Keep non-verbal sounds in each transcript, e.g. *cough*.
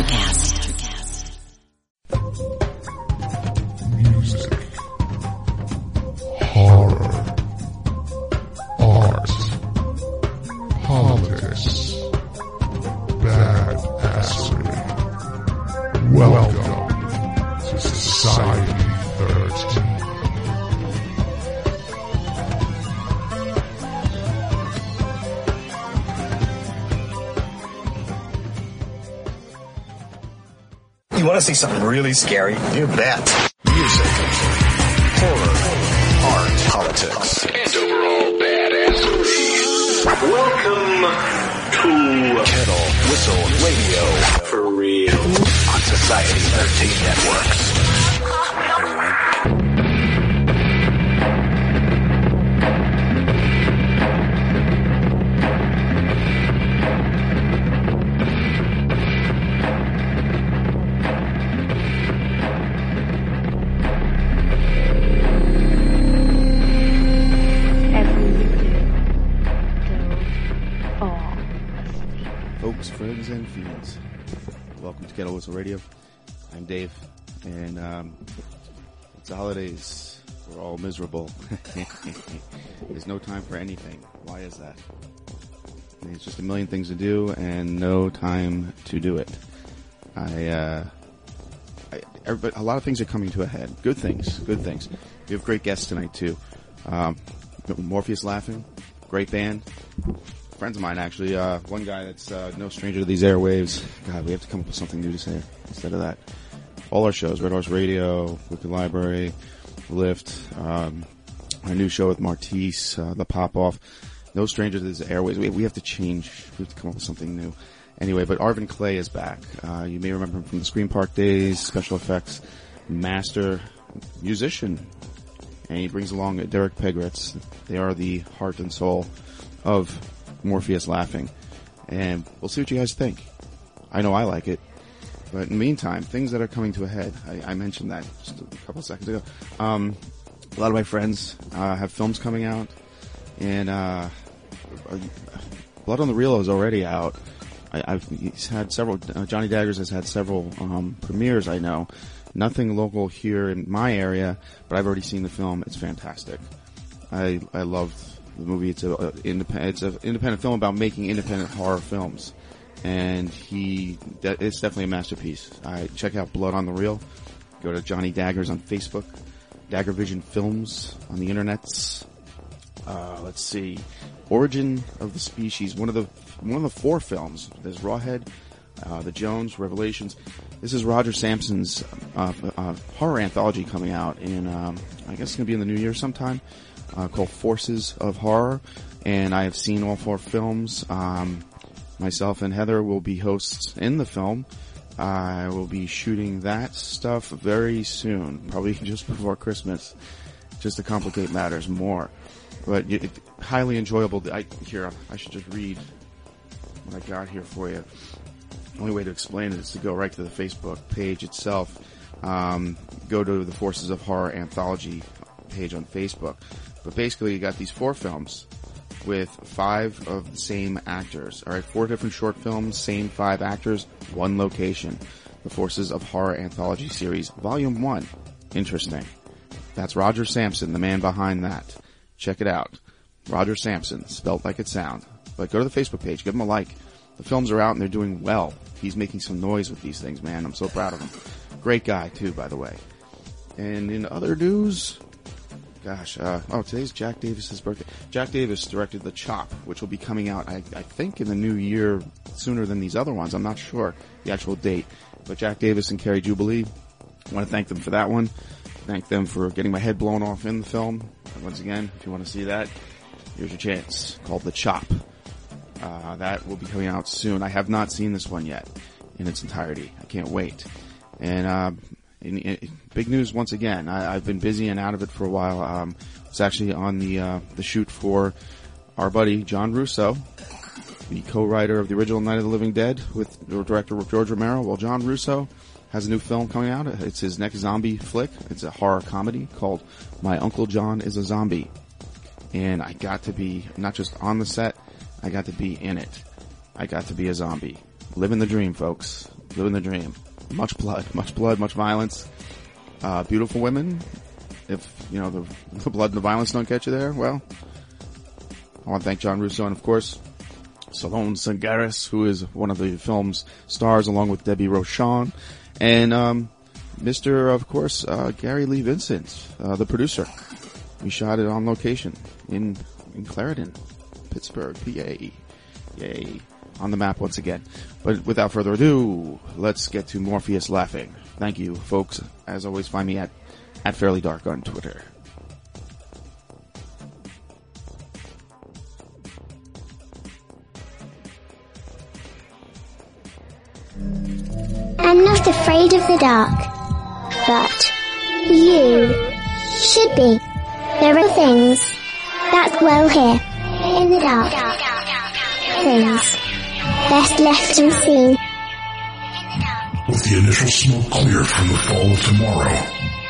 Electrocast. To see something really scary? You bet. Music, horror, art, politics, and overall badassery. Welcome to kettle, whistle, radio For Real on Society 13 networks. It's the holidays. We're all miserable. *laughs* There's no time for anything. Why is that? It's just a million things to do, and no time to do it. I, uh, I everybody, a lot of things are coming to a head. Good things, good things. We have great guests tonight too. Um, Morpheus laughing, great band friends of mine actually. Uh, one guy that's uh, no stranger to these airwaves. God, we have to come up with something new to say instead of that. All our shows: Red Horse Radio, Wicked Library, Lift, um, our new show with Martise, uh, the Pop Off. No stranger to these Airways. We, we have to change. We have to come up with something new. Anyway, but Arvin Clay is back. Uh, you may remember him from the Screen Park days, special effects master, musician, and he brings along Derek Pegritz. They are the heart and soul of Morpheus laughing. And we'll see what you guys think. I know I like it. But in the meantime, things that are coming to a head. I, I mentioned that just a couple seconds ago. Um, a lot of my friends uh, have films coming out, and uh, Blood on the Reel is already out. I, I've he's had several. Uh, Johnny Daggers has had several um, premieres. I know. Nothing local here in my area, but I've already seen the film. It's fantastic. I I love the movie. It's a, a independent. It's an independent film about making independent horror films, and he it's definitely a masterpiece. I check out Blood on the Reel. Go to Johnny Daggers on Facebook, Dagger Vision Films on the internets. Uh, let's see, Origin of the Species. One of the one of the four films. There's Rawhead, uh, The Jones, Revelations. This is Roger Sampson's uh, uh, horror anthology coming out in, um, I guess it's to be in the new year sometime, uh, called Forces of Horror. And I have seen all four films. Um, myself and Heather will be hosts in the film. I will be shooting that stuff very soon, probably *laughs* just before Christmas, just to complicate matters more. But it, highly enjoyable. I, here, I should just read what I got here for you. The only way to explain it is to go right to the Facebook page itself. Um, go to the Forces of Horror anthology page on Facebook. But basically, you got these four films with five of the same actors. All right, four different short films, same five actors, one location. The Forces of Horror anthology series, Volume One. Interesting. That's Roger Sampson, the man behind that. Check it out. Roger Sampson, spelled like it sounds. But go to the Facebook page, give him a like. The films are out and they're doing well. He's making some noise with these things, man. I'm so proud of him. Great guy too, by the way. And in other news, gosh, uh, oh, today's Jack Davis's birthday. Jack Davis directed The Chop, which will be coming out, I, I think, in the new year sooner than these other ones. I'm not sure the actual date. But Jack Davis and Carrie Jubilee, I want to thank them for that one. Thank them for getting my head blown off in the film. Once again, if you want to see that, here's your chance. Called The Chop. Uh, that will be coming out soon. I have not seen this one yet in its entirety. I can't wait. And uh, big news once again. I, I've been busy and out of it for a while. Um, was actually on the uh, the shoot for our buddy John Russo, the co-writer of the original Night of the Living Dead with director George Romero. Well, John Russo has a new film coming out. It's his next zombie flick. It's a horror comedy called My Uncle John is a Zombie. And I got to be not just on the set, I got to be in it. I got to be a zombie. Living the dream, folks. living the dream. Much blood, much blood, much violence. Uh, beautiful women. If you know the, *laughs* the blood and the violence don't get you there, well, I want to thank John Russo and of course Salone Sangaris, who is one of the film's stars, along with Debbie Rochon, and um, Mr. of course uh, Gary Lee Vincent, uh, the producer. We shot it on location in in Clarendon, Pittsburgh, PA. Yay. On the map once again. But without further ado, let's get to Morpheus laughing. Thank you, folks. As always, find me at, at Fairly Dark on Twitter. I'm not afraid of the dark. But you should be. There are things that dwell here in the dark. Things best left unseen. With the initial smoke clear from the fall of tomorrow,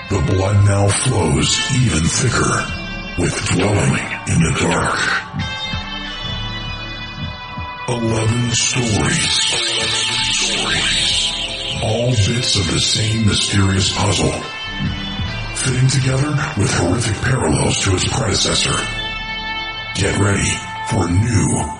the blood now flows even thicker with dwelling in the dark. Eleven stories. All bits of the same mysterious puzzle. Fitting together with horrific parallels to its predecessor. Get ready for new,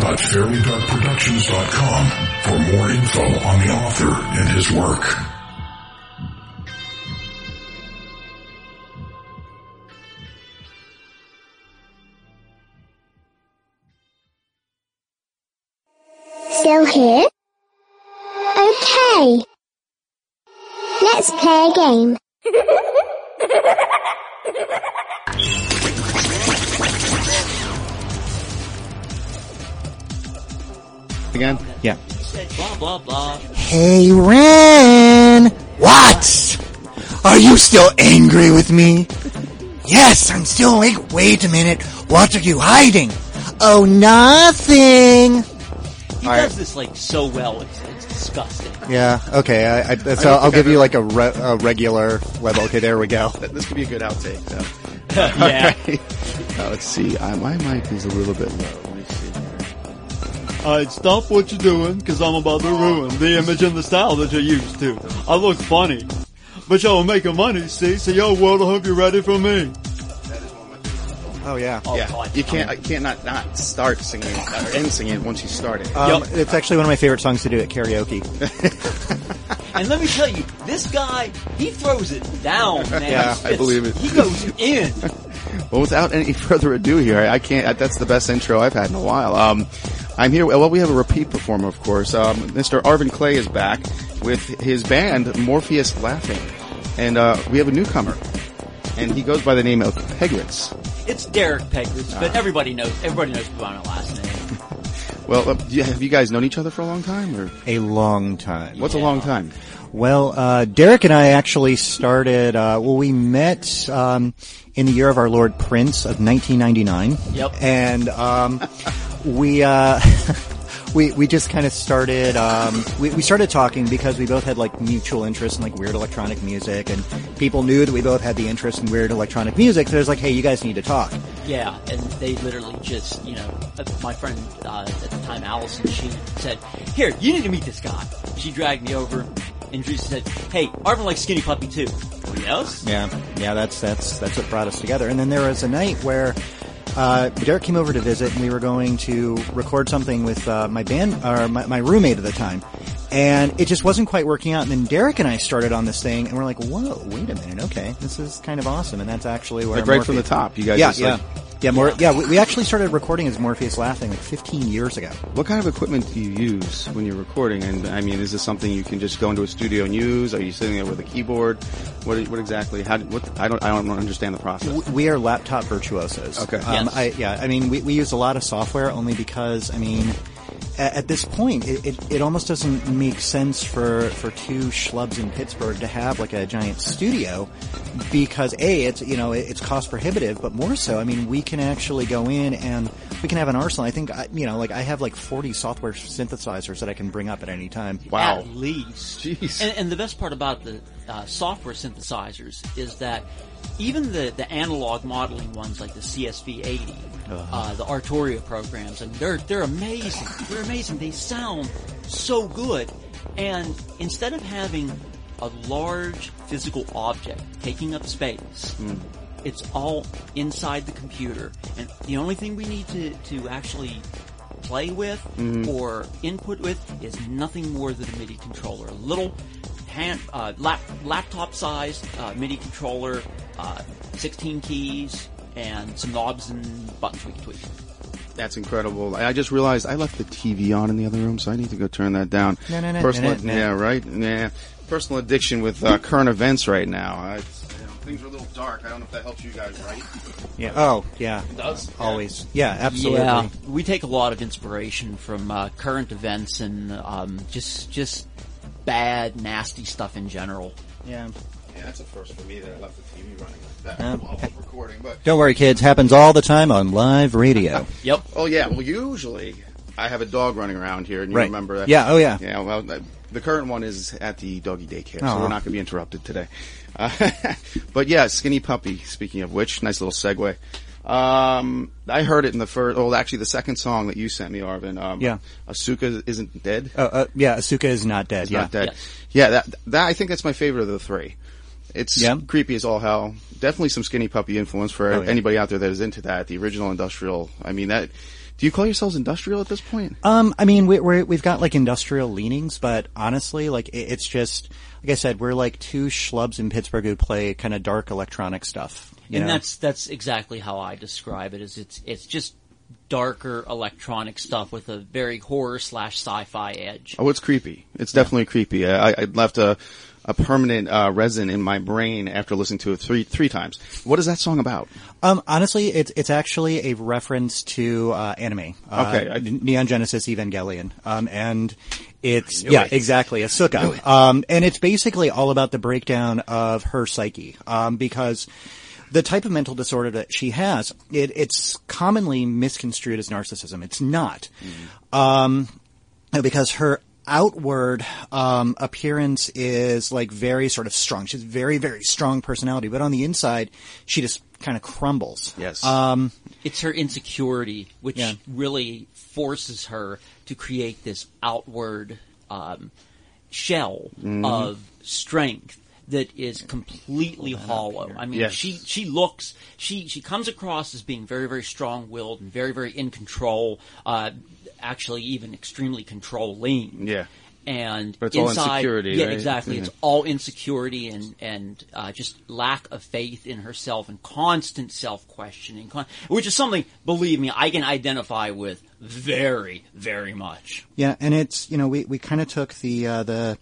www.fairlydarkproductions.com for more info on the author and his work. Still here? Okay. Let's play a game. *laughs* Again? Yeah. Blah blah blah. Hey, Ren! What? Are you still angry with me? Yes, I'm still awake. Wait a minute. What are you hiding? Oh, nothing. He All right. does this like so well. It's, it's disgusting. Yeah, okay. I, I, that's, I don't I'll, I'll give I've you like a, re- a regular level. Okay, there we go. *laughs* This could be a good outtake, though. *laughs* yeah. *laughs* Uh, let's see. I, my mic is a little bit low. Alright, stop what you're doing, cause I'm about to ruin the image and the style that you're used to. I look funny. But y'all are making money, see? So yo, world, I hope you're ready for me. Oh, yeah. Oh, yeah, God. you can't. I can't not, not start singing or end singing once you start it. Um, Yup. It's actually one of my favorite songs to do at karaoke. *laughs* And let me tell you, this guy, he throws it down, man. Yeah, I believe it. He goes in. *laughs* Well, without any *laughs* further ado here, I, I can't, that's the best intro I've had in a while. Um, I'm here, well, we have a repeat performer, of course. Um, Mr. Arvin Clay is back with his band, Morpheus Laughing. And, uh, we have a newcomer. And he goes by the name of Pegritz. It's Derek Pegritz, but everybody knows, everybody knows by my last name. *laughs* Well, uh, you- have you guys known each other for a long time, or A long time. what's a long time? Well, uh, Derek and I actually started, uh, well, we met, um, in the year of our Lord Prince of 1999. Yep. And, um, *laughs* we, uh, *laughs* we, we just kind of started, um, we, we started talking because we both had like mutual interest in like weird electronic music and people knew that we both had the interest in weird electronic music. So it was like, hey, you guys need to talk. Yeah, and they literally just, you know, uh, my friend uh, at the time, Allison, she said, "Here, you need to meet this guy." She dragged me over, and she said, "Hey, Arvin likes Skinny Puppy too." Yes. Yeah, yeah, that's that's that's what brought us together. And then there was a night where uh, Derek came over to visit, and we were going to record something with uh, my band or my, my roommate at the time, and it just wasn't quite working out. And then Derek and I started on this thing, and we're like, "Whoa, wait a minute, okay, this is kind of awesome." And that's actually where Like right from the top, you guys Yeah, yeah, like, yeah, more, yeah. We, we actually started recording as Morpheus Laughing like 15 years ago. what kind of equipment do you use when you're recording? And I mean, is this something you can just go into a studio and use? Are you sitting there with a keyboard? What, what exactly, how, what, I don't, I don't understand the process. We are laptop virtuosos. Okay. Um, Yes. I, yeah, I mean, we, we use a lot of software only because, I mean, at, this point, it, it, it almost doesn't make sense for, for two schlubs in Pittsburgh to have like a giant studio because a it's you know it- it's cost prohibitive, but more so, I mean, we can actually go in and we can have an arsenal. I think I- you know like I have like forty software synthesizers that I can bring up at any time. Wow, at least. And, and the best part about the uh, software synthesizers is that even the, the analog modeling ones like the CSV 80, uh, the Arturia programs, and they're, they're amazing. They're amazing. They sound so good. And instead of having a large physical object taking up space, it's all inside the computer. And the only thing we need to, to actually play with Mhm. or input with is nothing more than a MIDI controller. A little hand, uh, lap, laptop sized uh, MIDI controller, uh, 16 keys, and some knobs and buttons we can tweak. That's incredible. I I just realized I left the TV on in the other room, so I need to go turn that down. No, no, no, Personal, no, no, no. yeah, right. Yeah, personal addiction with uh, current events right now. I, you know, things are a little dark. I don't know if that helps you guys, right? Yeah. Oh, yeah. It does. Always. Yeah, absolutely. Yeah, we take a lot of inspiration from uh, current events and um, just just bad, nasty stuff in general. Yeah. Yeah, that's a first for me that I left the TV running like that Yeah. while we're recording. But Don't worry, kids. Happens all the time on live radio. Yep. Oh yeah. Well, usually I have a dog running around here, and you Right. remember that? Yeah, oh, yeah. Yeah. Well, the- the current one is at the doggy daycare, so we're not going to be interrupted today. Uh, *laughs* but yeah, skinny puppy. Speaking of which, nice little segue. Um, I heard it in the first, well, actually the second song that you sent me, Arvin. Um, Yeah. Asuka isn't dead. Uh, uh, yeah, Asuka is not dead. It's yeah. not dead. Yeah, that, that I think that's my favorite of the three. It's Yeah. creepy as all hell. Definitely some skinny puppy influence for Oh, yeah. anybody out there that is into that. The original industrial. I mean that. Do you call yourselves industrial at this point? Um, I mean, we, we're, we've got like industrial leanings, but honestly, like it, it's just like I said, we're like two schlubs in Pittsburgh who play kind of dark electronic stuff. you and know? that's that's exactly how I describe it. Is it's it's just darker electronic stuff with a very horror slash sci-fi edge. Oh, it's creepy. It's definitely creepy. I, I left a a permanent uh, resin in my brain after listening to it three three times. What is that song about? Um, honestly, it's it's actually a reference to uh, anime. Uh, Okay, I- Neon Genesis Evangelion. Um, and it's yeah, it. exactly, Asuka. Um, and it's basically all about the breakdown of her psyche. Um, because the type of mental disorder that she has, it, it's commonly misconstrued as narcissism. It's not. Um, because her outward um, appearance is like very sort of strong. She's very, very strong personality, but on the inside, she just kind of crumbles. Yes. Um, It's her insecurity which Yeah. really forces her to create this outward um, shell Mhm. of strength that is completely hollow. I mean, Yes. she she looks she she comes across as being very very strong willed and very very in control. Uh, actually, even extremely controlling. Yeah. And But it's all inside, insecurity, yeah, right? exactly. It's Mhm. all insecurity and and uh, just lack of faith in herself and constant self questioning, which is something, believe me, I can identify with very very much. Yeah, and it's you know we, we kind of took the uh, the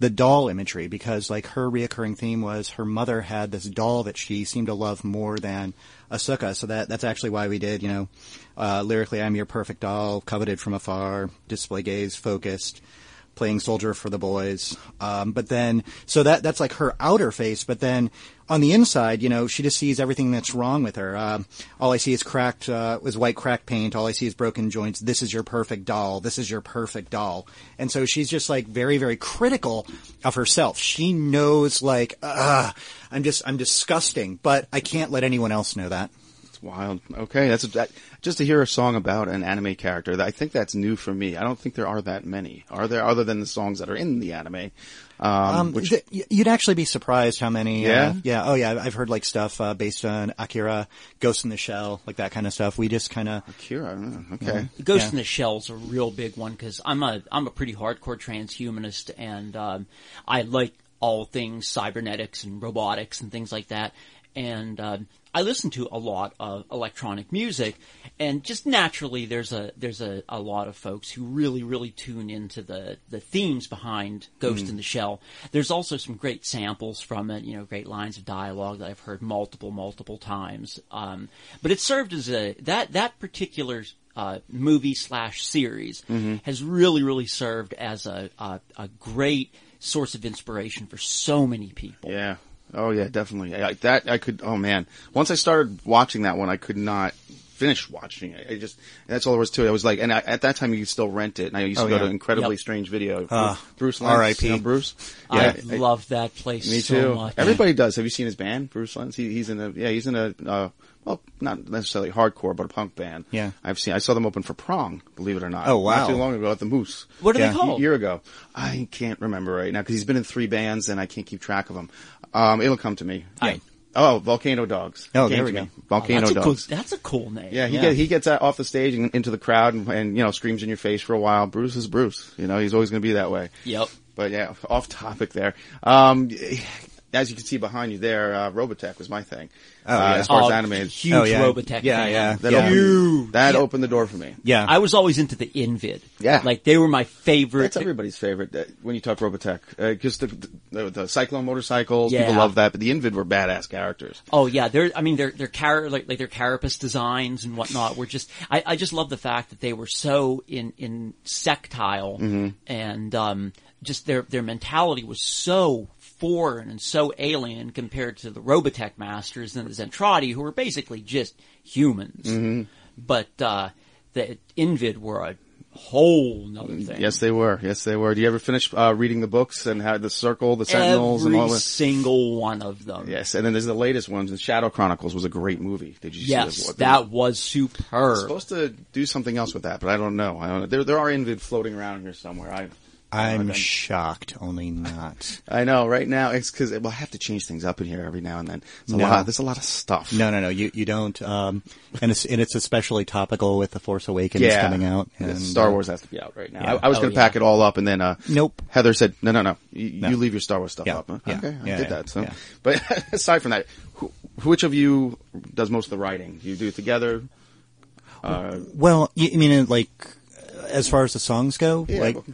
the doll imagery because like her reoccurring theme was her mother had this doll that she seemed to love more than Asuka, so that that's actually why we did you know uh, lyrically I'm your perfect doll, coveted from afar, display gaze focused. Playing soldier for the boys, um, but then so that that's like her outer face. But then on the inside, you know, she just sees everything that's wrong with her. Um, all I see is cracked, uh, is white crack paint. All I see is broken joints. This is your perfect doll. This is your perfect doll. And so she's just like very, very critical of herself. She knows like, I'm just, I'm disgusting, but I can't let anyone else know that. It's wild. Okay, that's that, just to hear a song about an anime character. I think that's new for me. I don't think there are that many. Are there other than the songs that are in the anime? Um, Um, which th- you'd actually be surprised how many. Yeah? Uh, yeah. Oh, yeah. I've heard like stuff uh, based on Akira, Ghost in the Shell, like that kind of stuff. We just kind of Akira. Okay. Ghost Yeah. in the Shell's a real big one because I'm a I'm a pretty hardcore transhumanist and um, I like all things cybernetics and robotics and things like that. And um, I listen to a lot of electronic music, and just naturally, there's a there's a, a lot of folks who really really tune into the the themes behind Ghost Mm. in the Shell. There's also some great samples from it, you know, great lines of dialogue that I've heard multiple multiple times. Um, but it served as a that that particular uh, movie slash series Mm-hmm. has really, really served as a, a a great source of inspiration for so many people. Yeah. Oh yeah, definitely. I, that I could. Oh man, once I started watching that one, I could not finish watching it. I just that's all there was to it. I was like, and I, at that time you could still rent it. And I used to Oh, go yeah. to Incredibly Yep. Strange Video. Ah, Bruce Lentz, R.I.P.. you know, Bruce. I I- love that place Me so too. much. Everybody does. Have you seen his band, Bruce Lentz? He, he's in a yeah, he's in a uh, well, not necessarily hardcore, but a punk band. Yeah. I've seen. I saw them open for Prong. Believe it or not. Oh, wow. Not too long ago at the Moose. What are Yeah. they A called? year ago. I can't remember right now because he's been in three bands and I can't keep track of them. Um, it'll come to me. Aye. Oh, Volcano Dogs. Oh, Came there to we me. go. Volcano that's a cool. Dogs. That's a cool name. Yeah, he Yeah. Get, he gets out off the stage and into the crowd and, and you know screams in your face for a while. Bruce is Bruce. You know he's always going to be that way. Yep. But yeah, off topic there. Um, as you can see behind you there, uh, Robotech was my thing. Oh, uh, yeah. As far as Oh, animated, Huge Oh, yeah. Robotech Yeah, fan. yeah. that, Yeah. opened, that opened the door for me. Yeah. I was always into the Invid. Yeah. Like they were my favorite. That's everybody's favorite uh, when you talk Robotech, because the, the the Cyclone motorcycles, people love that. But the Invid were badass characters. Oh yeah, they're. I mean, their their car like like their carapace designs and whatnot were just. I, I just love the fact that they were so in insectile Mm-hmm. and um, just their their mentality was so foreign and so alien compared to the Robotech masters and the Zentraedi, who were basically just humans. Mm-hmm. But uh, the Invid were a whole nother thing. Yes, they were. Yes, they were. Do you ever finish uh, reading the books and how the Circle, the Sentinels, Every and all that? single one of them. Yes, and then there's the latest ones. The Shadow Chronicles was a great movie. Did you see Yes, this? that was superb. supposed to do something else with that, but I don't know. I don't know. There, there are Invid floating around here somewhere. I, I'm shocked, only not. *laughs* I know. Right now, it's because well, I have to change things up in here every now and then. A No. lot. There's a lot of stuff. No, no, no. You you don't. Um, and it's and it's especially topical with the Force Awakens yeah, coming out. Yeah, And, Star uh, Wars has to be out right now. yeah. I, I was Oh, going to yeah. pack it all up, and then uh, Nope. Heather said, "No, no, no. You, No. you leave your Star Wars stuff Yeah, up." yeah, Okay, I did yeah, that. So, yeah. but *laughs* aside from that, who, which of you does most of the writing? Do you do it together? Uh, Well, you, I mean, like as far as the songs go, Yeah. like. Well,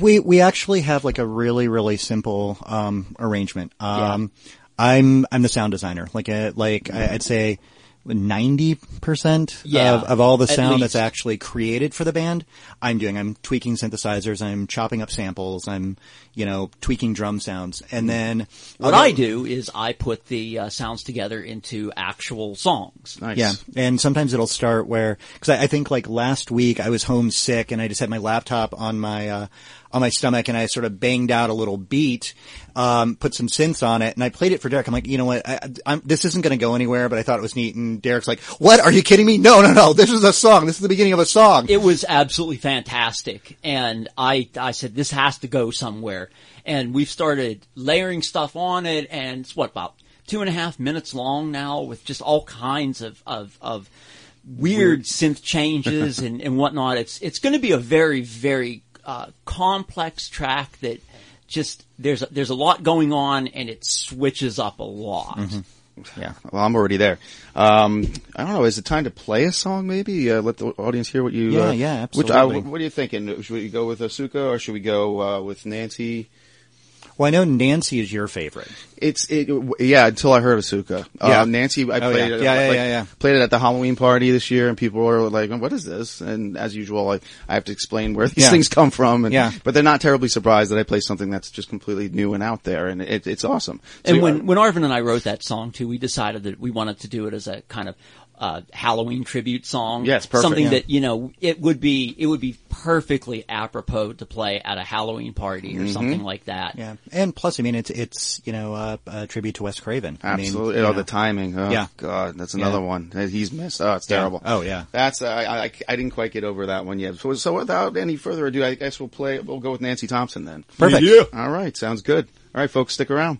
we we actually have like a really really simple um, arrangement. Um, I'm I'm the sound designer. Like a, like I- I'd say ninety percent Yeah, of, of all the sound that's actually created for the band. I'm doing. I'm tweaking synthesizers. I'm chopping up samples. I'm you know tweaking drum sounds, and then What other- I do is I put the uh, sounds together into actual songs. nice. Yeah, and sometimes it'll start where because I, I think like last week I was homesick and I just had my laptop on my uh, on my stomach and I sort of banged out a little beat, um, put some synths on it, and I played it for Derek. I'm like, you know what, I, I'm, this isn't going to go anywhere, but I thought it was neat. And Derek's like, "What? Are you kidding me? No, no, no! This is a song. This is the beginning of a song." It was absolutely fantastic, and I I said this has to go somewhere, and we've started layering stuff on it, and it's what about two and a half minutes long now with just all kinds of of of weird synth changes *laughs* and and whatnot. It's it's going to be a very very uh, complex track that just there's a, there's a lot going on, and it switches up a lot. yeah. Well, I'm already there. Um, I don't know. Is it time to play a song? Maybe uh, let the audience hear what you. Yeah, uh, yeah, Which, uh, absolutely. what are you thinking? Should we go with Asuka or should we go uh, with Nancy? Well, I know Nancy is your favorite. It's it, yeah. Until I heard Asuka. Yeah. Uh, Nancy, I Oh, played yeah. it. Yeah, yeah, like, yeah, yeah. Played it at the Halloween party this year, and people were like, "What is this?" And as usual, I, I have to explain where these Yeah. things come from. And, Yeah. But they're not terribly surprised that I play something that's just completely new and out there, and it, it's awesome. So, And when when Arvin and I wrote that song too, we decided that we wanted to do it as a kind of uh, Halloween tribute song. Yes, perfect. Something Yeah. that you know it would be it would be perfectly apropos to play at a Halloween party or Mm-hmm. something like that. Yeah, and plus, I mean, it's it's you know uh, a tribute to Wes Craven. I mean, Absolutely. oh, know. the timing. Oh, Yeah. God, that's another Yeah. one. that He's missed. Oh, it's Yeah. terrible. Oh, yeah. That's, uh, I, I, I didn't quite get over that one yet. So, so without any further ado, I guess we'll play, we'll go with Nancy Thompson then. Perfect. All right. Sounds good. All right, folks, stick around.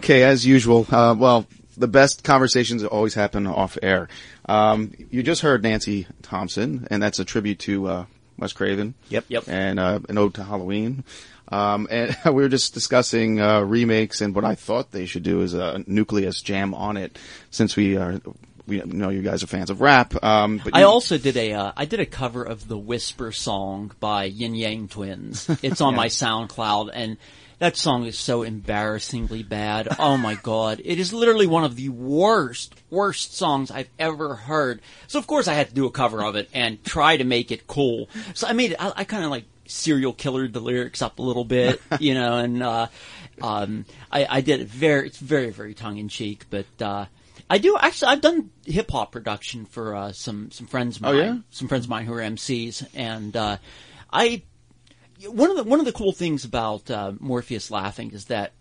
Okay, as usual. Uh, well, the best conversations always happen off air. Um, you just heard Nancy Thompson, and that's a tribute to uh, Wes Craven. Yep. Yep. And uh, an ode to Halloween. Um, and *laughs* we were just discussing uh, remakes, and what I thought they should do is a nucleus jam on it, since we are. We know you guys are fans of rap. Um, but I you- also did a uh, I did a cover of the Whisper song by Ying Yang Twins. *laughs* It's on my SoundCloud, and that song is so embarrassingly bad. Oh my *laughs* god, it is literally one of the worst worst songs I've ever heard. So of course I had to do a cover of it and try to make it cool. So I made it. I, I kind of like serial killered the lyrics up a little bit, *laughs* you know, and uh, um, I, I did it very. It's very very tongue in cheek, but. Uh, I do actually. I've done hip hop production for uh, some some friends of mine. Oh, mine. yeah? some friends of mine who are MCs, and uh, I one of the one of the cool things about uh, Morpheus laughing is that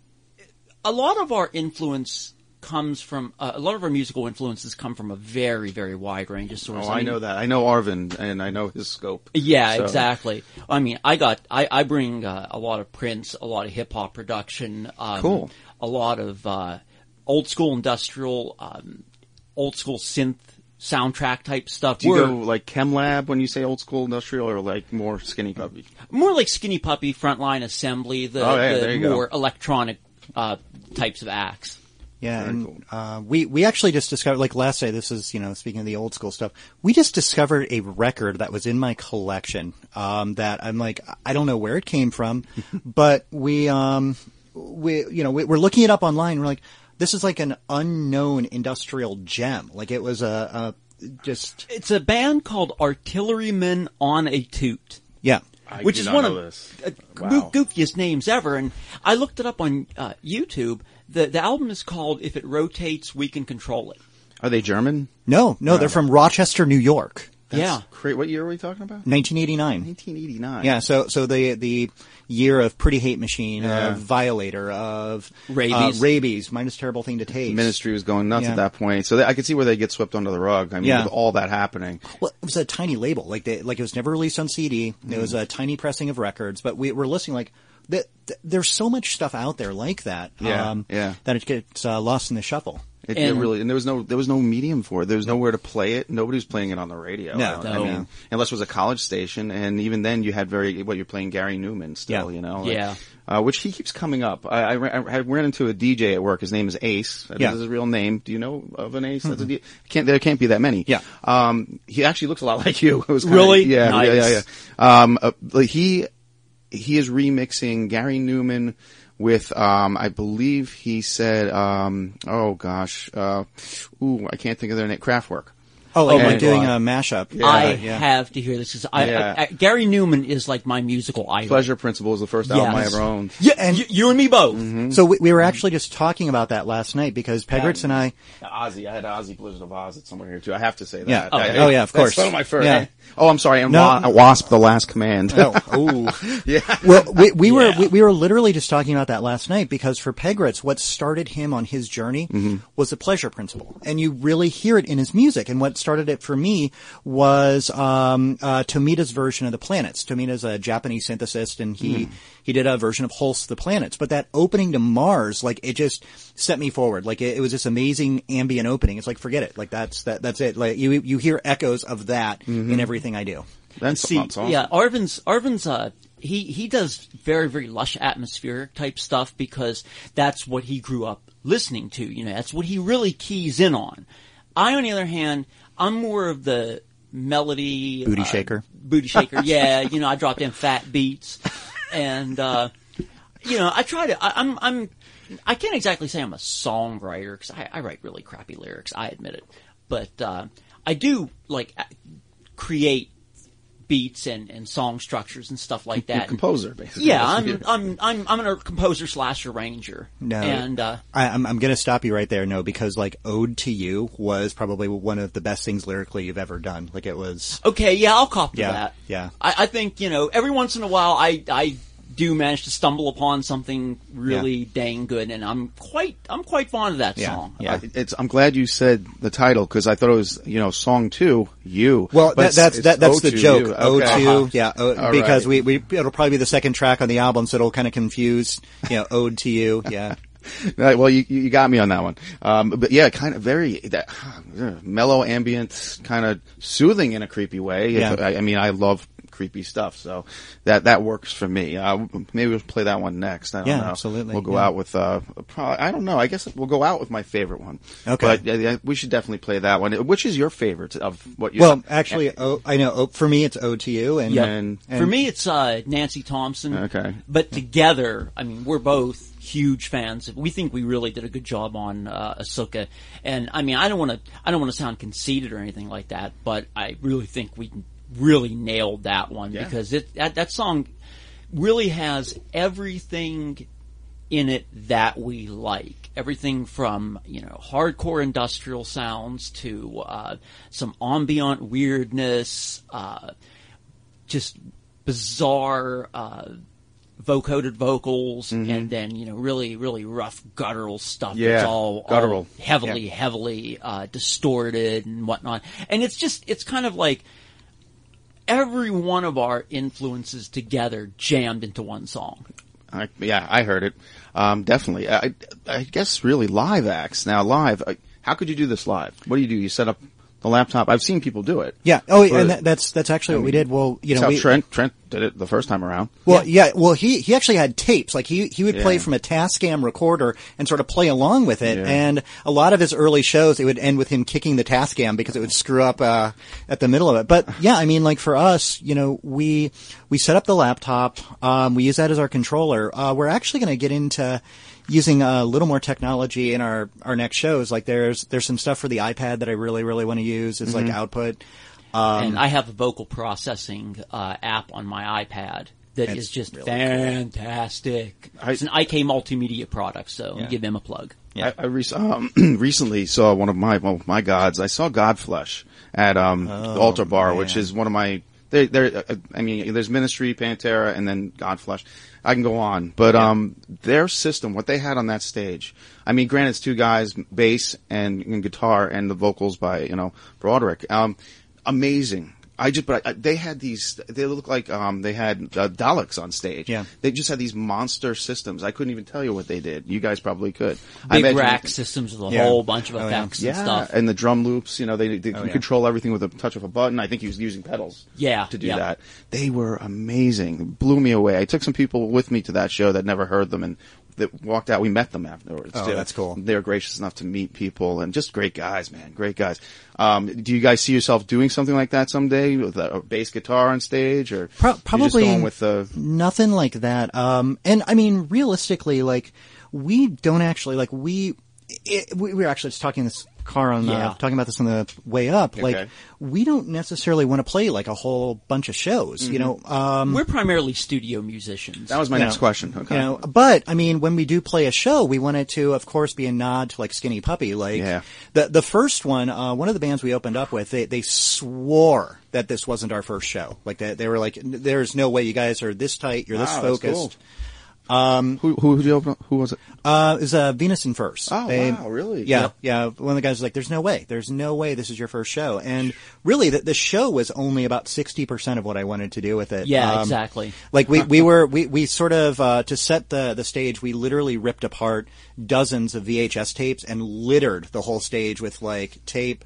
a lot of our influence comes from uh, a lot of our musical influences come from a very very wide range of sources. Oh, I, mean, know that. I know Arvin, and I know his scope. yeah, So- exactly. I mean, I got I, I bring uh, a lot of Prince, a lot of hip hop production, um, Cool. a lot of uh, old school industrial, um, old school synth soundtrack type stuff. Do you We're go like Chem Lab when you say old school industrial, or like more skinny puppy? more like Skinny Puppy, Frontline Assembly, the, Oh, yeah, the there you go. more electronic uh, types of acts. Yeah, Very and cool. uh, we we actually just discovered like last day. This is you know speaking of the old school stuff. We just discovered a record that was in my collection. Um, that I'm like I don't know where it came from, *laughs* but we um we you know we, we're looking it up online. We're like this is like an unknown industrial gem. Like it was a, a just It's a band called Artillerymen on a Toot. yeah. I which is one of the uh, Wow. goo- goofiest names ever. And I looked it up on uh, YouTube. The the album is called "If It Rotates, We Can Control It." Are they German? No, no, they're from Rochester, New York, yeah, Great. What year are we talking about? 1989. 1989. Yeah, so so the the year of Pretty Hate Machine, Yeah. of Violator, of Rabies. uh, rabies, minus terrible thing to taste. Ministry was going nuts Yeah. at that point, so they, I could see where they get swept under the rug. I mean, Yeah. with all that happening. Well, it was a tiny label, like they, like it was never released on CD. It was Mm. a tiny pressing of records, but we were listening like There's so much stuff out there like that. Yeah, um, yeah. That it gets uh, lost in the shuffle. It, it And- really, and there was no, there was no medium for it. There was nowhere to play it. Nobody was playing it on the radio. No, I, I mean, unless it was a college station, and even then, you had very what you're playing Gary Numan still. Yeah. You know, like, Yeah. uh, which he keeps coming up. I, I, ran- I ran into a DJ at work. His name is Ace. That Yeah. is his real name. Do you know of an Ace? That's a D- can't there can't be that many. Yeah. Um, he actually looks a lot *laughs* like you. It was kinda- Really? yeah, Nice. yeah, yeah, yeah. Um, uh, he he is remixing Gary Numan with um I believe he said um oh gosh uh ooh I can't think of their name Kraftwerk. Oh, like Oh my we're doing God. a mashup. I yeah. have to hear this because I, Yeah. I, I- Gary Numan is like my musical idol. Pleasure Principle is the first album I ever owned. Yeah, And- you, you and me both. Mm-hmm. So we, we were actually just talking about that last night because Pegritz and I. Ozzy, I had Ozzy Blizzard of Oz somewhere here too. I have to say that. Yeah. I- Oh, yeah, of that's course. one of my first. Yeah. Oh, I'm sorry. And No. Wa- Wasp, The Last Command. No. Oh, *laughs* *laughs* yeah. well, we, we were Yeah. we, we were literally just talking about that last night because for Pegritz, what started him on his journey Mm-hmm. was the pleasure principle, and you really hear it in his music. And what started it for me was um, uh, Tomita's version of the planets. Tomita's a Japanese synthesist, and he Mm. he did a version of Holst the Planets. But that opening to Mars, like it just set me forward. Like it, it was this amazing ambient opening. It's like forget it. Like that's that that's it. Like you you hear echoes of that Mm-hmm. in everything I do. That's, See, awesome. yeah, Arvin's Arvin's uh he he does very very lush atmospheric type stuff because that's what he grew up listening to. You know, that's what he really keys in on. I, on the other hand, I'm more of the melody Booty uh, shaker. booty *laughs* shaker. Yeah, you know, I dropped in fat beats, and uh, you know, I try to. I, I'm I'm I can't exactly say I'm a songwriter because I, I write really crappy lyrics. I admit it, but uh, I do like create beats and, and song structures and stuff like You're that. composer, basically. Yeah, I'm. I'm I'm I'm a composer slash arranger. No. and uh, I, I'm, I'm going to stop you right there, no, because like "Ode to You" was probably one of the best things lyrically you've ever done. Like it was, okay, yeah, I'll cop to Yeah, that. yeah. I, I think you know every once in a while I I do manage to stumble upon something really dang good, and I'm quite I'm quite fond of that Yeah, song. yeah. I- It's. I'm glad you said the title because I thought it was, you know, song two, you. well, But that, that's that, that's O the joke. You. "Ode Okay. to," Uh-huh. yeah, o- because right. we, we it'll probably be the second track on the album, so it'll kind of confuse, you know, "Ode to You." Yeah, *laughs* Right, well, you you got me on that one. Um, but yeah, kind of very that *sighs* mellow, ambient, kind of soothing in a creepy way. Yeah. I, I mean, I love creepy stuff. So that that works for me. Uh, maybe we'll play that one next. I don't Yeah, know. absolutely, We'll go yeah. out with. Uh, probably, I don't know. I guess we'll go out with my favorite one. Okay. But uh, we should definitely play that one. Which is your favorite of what you? Well, actually, oh, I know. Oh, for me, it's O2U, and, Yeah. and For me, it's uh, Nancy Thompson. Okay. But together, I mean, we're both huge fans. We think we really did a good job on uh, Ahsoka, and I mean, I don't want to, I don't want to sound conceited or anything like that, but I really think we really nailed that one Yeah. because it that that song really has everything in it that we like. Everything from, you know, hardcore industrial sounds to, uh, some ambient weirdness, uh, just bizarre, uh, vocoded vocals and then, you know, really, really rough guttural stuff. Mm-hmm. Yeah, It's all, guttural. all heavily, heavily, uh, distorted and whatnot. And it's just, it's kind of like, every one of our influences together jammed into one song. I, yeah, I heard it. Um, definitely. I, I guess really live acts. Now live, uh, how could you do this live? What do you do? You set up the laptop. I've seen people do it. yeah. Oh, Or- and that, that's that's actually what we did. Well, you know, we, Trent Trent did it the first time around. Well, yeah. Well, he he actually had tapes. Like he he would play from a Tascam recorder and sort of play along with it. Yeah. And a lot of his early shows, it would end with him kicking the Tascam because it would screw up uh, at the middle of it. But yeah, I mean, like for us, you know, we we set up the laptop. Um, we use that as our controller. Uh, we're actually going to get into using a little more technology in our our next shows. Like there's there's some stuff for the iPad that I really really want to use as like output. Um, and I have a vocal processing uh, app on my iPad that is just really cool. fantastic. it's an IK multimedia product, so Yeah. give them a plug. I, I rec- um, *clears throat* recently saw one of my one of my gods. I saw Godflesh at um, the Altar Bar, which is one of my. They, they're, uh, I mean, there's Ministry, Pantera, and then Godflesh. I can go on, but um, their system, what they had on that stage. I mean, granted, it's two guys, bass and, and guitar, and the vocals by you know Broadrick. Um, amazing. I just, but I, they had these. They look like um, they had uh, Daleks on stage. Yeah. they just had these monster systems. I couldn't even tell you what they did. You guys probably could. I Big imagine- rack systems with a Yeah. whole bunch of Oh, yeah. effects yeah, and stuff. and the drum loops, you know, they, they Oh, yeah. control everything with a touch of a button. I think he was using pedals. Yeah, to do yeah. that. They were amazing. Blew me away. I took some people with me to that show that never heard them and that walked out. We met them afterwards. Oh, too. that's cool. They were gracious enough to meet people and just great guys, man. Great guys. Um, do you guys see yourself doing something like that someday with a, bass guitar on stage or Pro- probably going with the nothing like that. Um, and I mean, realistically, like we don't actually like we. It, we we were actually just talking this car on Yeah. talking about this on the way up. Like we don't necessarily want to play like a whole bunch of shows. You know, um, We're primarily studio musicians. That was my next know, question. Okay. You know, but I mean, when we do play a show, we want it to, of course, be a nod to like Skinny Puppy. Like Yeah. the the first one, uh, one of the bands we opened up with, they they swore that this wasn't our first show. Like they they were like, "There's no way you guys are this tight. You're this Wow, that's focused." Who who who you open? Who was it? Uh, it was uh, Venus in Furs. Oh, wow, really? Yeah, Yep. yeah. One of the guys was like, "There's no way. There's no way this is your first show." And really, the, the show was only about sixty percent of what I wanted to do with it. Yeah, Um, exactly. Like we, we *laughs* were we, we sort of uh, to set the the stage. We literally ripped apart dozens of VHS tapes and littered the whole stage with like tape.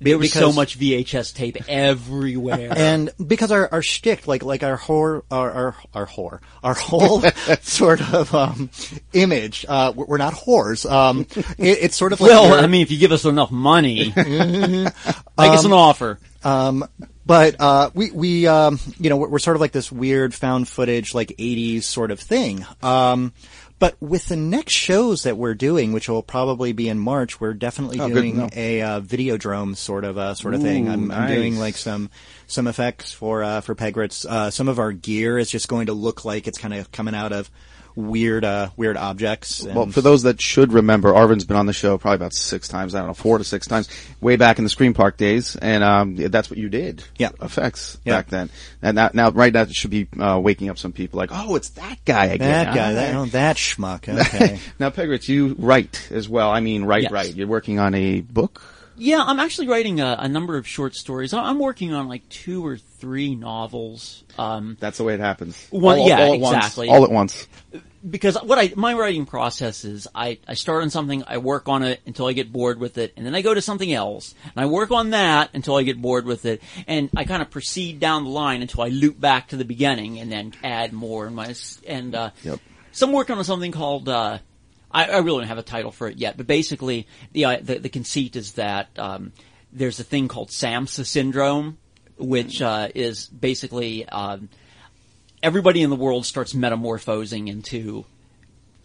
There was so much VHS tape everywhere. and because our our shtick, like like our whore, our our our whore, our whole *laughs* sort of um, image. Uh, we're not whores. Um, it, it's sort of like well, I mean, if you give us enough money, *laughs* *laughs* make us an offer. Um, but uh, we we um, you know we're, we're sort of like this weird found footage like '80s sort of thing. Um, but with the next shows that we're doing, which will probably be in March, we're definitely Oh, doing a uh, videodrome sort of uh, sort of thing. I'm, I'm doing like some some effects for uh, for Pegritz. Uh, some of our gear is just going to look like it's kind of coming out of weird uh, weird objects. And, Well, for those that should remember, Arvin's been on the show probably about six times. I don't know, four to six times, way back in the Screen Park days, and um, that's what you did. Yeah. effects Yeah. back then. And now, now, right now, it should be uh, waking up some people like, oh, it's that guy again. that guy, Ah. that, oh, that schmuck. *laughs* Okay. now, Pegritz, you write as well. I mean, write, Yes. write. You're working on a book. Yeah, I'm actually writing a, a number of short stories. I'm working on like two or three novels. Um, That's the way it happens. One- all, yeah, all at exactly. Once, all at once. because what I my writing process is I I start on something, I work on it until I get bored with it, and then I go to something else, and I work on that until I get bored with it, and I kind of proceed down the line until I loop back to the beginning and then add more and my and uh, Yep. so I'm working on something called. Uh, I, I really don't have a title for it yet, but basically the uh, the, the conceit is that um, there's a thing called Samsa syndrome, which uh, is basically um, everybody in the world starts metamorphosing into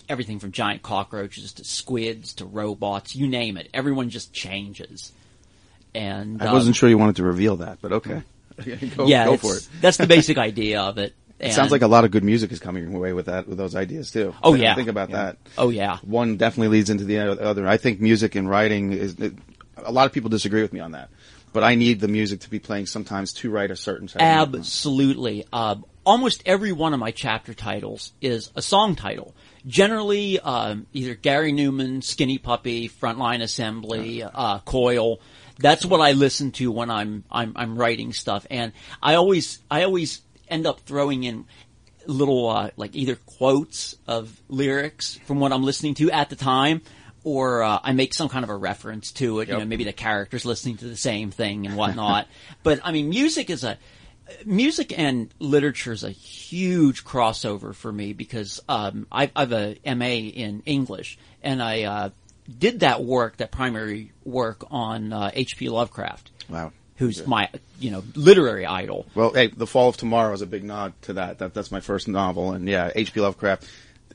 everything from giant cockroaches to squids to robots, you name it. Everyone just changes. And I um, wasn't sure you wanted to reveal that, but okay. *laughs* go, yeah, go for it. That's the basic idea of it. It sounds like a lot of good music is coming away with that, with those ideas too. Oh, yeah. Think about Yeah. that. Oh yeah. One definitely leads into the other. I think music and writing is, a lot of people disagree with me on that. But I need the music to be playing sometimes to write a certain of Absolutely. Uh, almost every one of my chapter titles is a song title. Generally, um, either Gary Numan, Skinny Puppy, Frontline Assembly, uh, Coil. That's what I listen to when I'm I'm I'm writing stuff, and I always I always end up throwing in little uh, like either quotes of lyrics from what I'm listening to at the time, or uh, I make some kind of a reference to it. You know, maybe the character's listening to the same thing and whatnot. *laughs* but I mean, music is a music and literature is a huge crossover for me because um, I, I have a MA in English, and I uh, did that work, that primary work on uh, H.P. Lovecraft. Wow. Who's my, you know, literary idol. Well, hey, The Fall of Tomorrow is a big nod to that. that that's my first novel, and yeah, H.P. Lovecraft.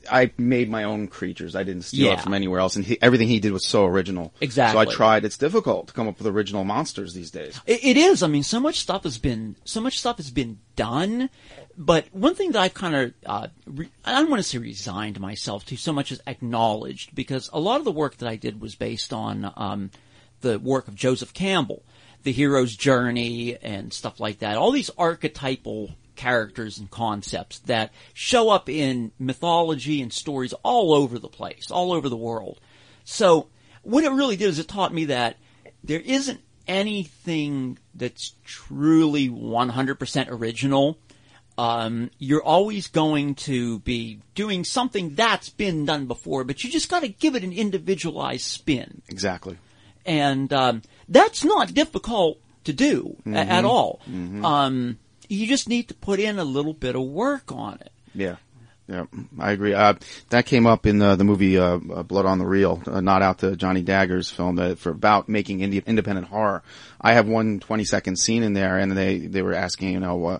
I made my own creatures. I didn't steal Yeah. it from anywhere else, and he, everything he did was so original. Exactly. So I tried. It's difficult to come up with original monsters these days. It, it is. I mean, so much stuff has been so much stuff has been done, but one thing that I've kind of uh, re- I don't want to say resigned myself to so much as acknowledged because a lot of the work that I did was based on um, the work of Joseph Campbell, the hero's journey and stuff like that. All these archetypal characters and concepts that show up in mythology and stories all over the place, all over the world. So what it really did is it taught me that there isn't anything that's truly 100% original. Um, you're always going to be doing something that's been done before, but you just got to give it an individualized spin. Exactly. And um, that's not difficult to do a- at all. Mhm. Um, you just need to put in a little bit of work on it. Yeah. Yeah, I agree. Uh, that came up in the, the movie uh, uh, Blood on the Reel, uh, not out to Johnny Dagger's film uh, for about making indie, independent horror. I have one 20 second scene in there, and they they were asking, you know, uh,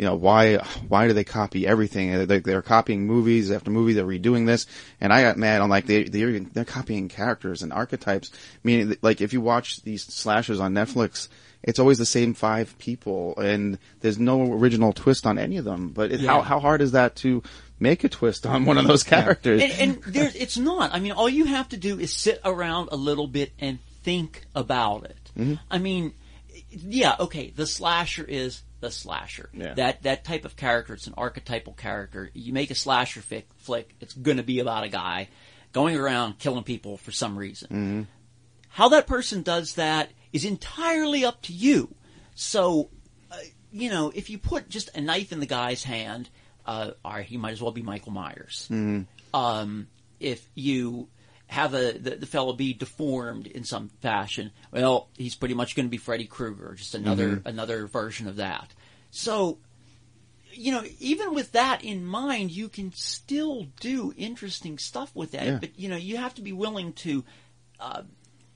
you know, why why do they copy everything? They, they're copying movies after movies. They're redoing this, and I got mad. I'm like, they they're, they're copying characters and archetypes. Meaning, like, if you watch these slashers on Netflix. It's always the same five people, and there's no original twist on any of them. But it, how Yeah. how hard is that to make a twist on one of those characters? And, and there's, it's not. I mean, all you have to do is sit around a little bit and think about it. Mhm. I mean, yeah, okay, the slasher is the slasher. Yeah. That that type of character, it's an archetypal character. You make a slasher fic, flick, it's going to be about a guy going around killing people for some reason. Mhm. How that person does that is entirely up to you. So, uh, you know, if you put just a knife in the guy's hand, uh, all right, he might as well be Michael Myers. Mhm. Um, if you have a the, the fellow be deformed in some fashion, well, he's pretty much going to be Freddy Krueger, just another Mhm. another version of that. So, you know, even with that in mind, you can still do interesting stuff with that. Yeah. But you know, you have to be willing to uh,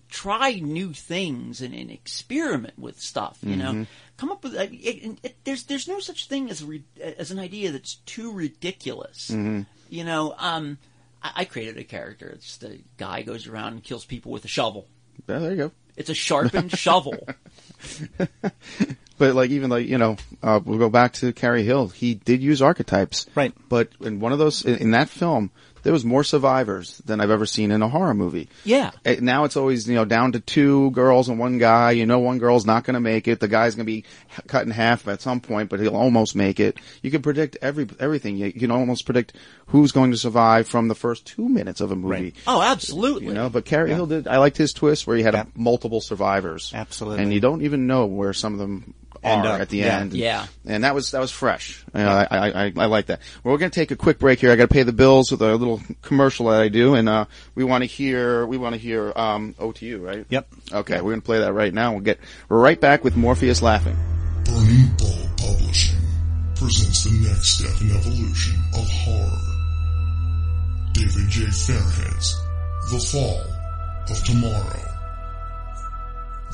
try new things and, and experiment with stuff. You know, Mhm. come up with. It, it, it, there's there's no such thing as re, as an idea that's too ridiculous. Mhm. You know, um, I, I created a character. It's the guy goes around and kills people with a shovel. Yeah, there you go. It's a sharpened *laughs* shovel. But like even like you know, uh, we'll go back to Carrie Hill. He did use archetypes, right? But in one of those in, in that film, there was more survivors than I've ever seen in a horror movie. Yeah. Eh, Now it's always, you know, down to two girls and one guy. You know one girl's not going to make it. The guy's going to be cut in half at some point, but he'll almost make it. You can predict every everything. You, you can almost predict who's going to survive from the first two minutes of a movie. Oh, absolutely. You know, but Carrie Hill did. I liked his twist where he had a, multiple survivors. Absolutely. and you don't even know where some of them End are up. at the Yeah. end. Yeah. and that was that was fresh. You know, I, I I I like that. Well, we're going to take a quick break here. I got to pay the bills with a little commercial that I do, and uh, we want to hear we want to hear um, O2U, right? Yep. Okay, we're going to play that right now. We'll get right back with Morpheus laughing. Burning Bull Publishing presents the next step in evolution of horror. David J. Fairhead's The Fall of Tomorrow.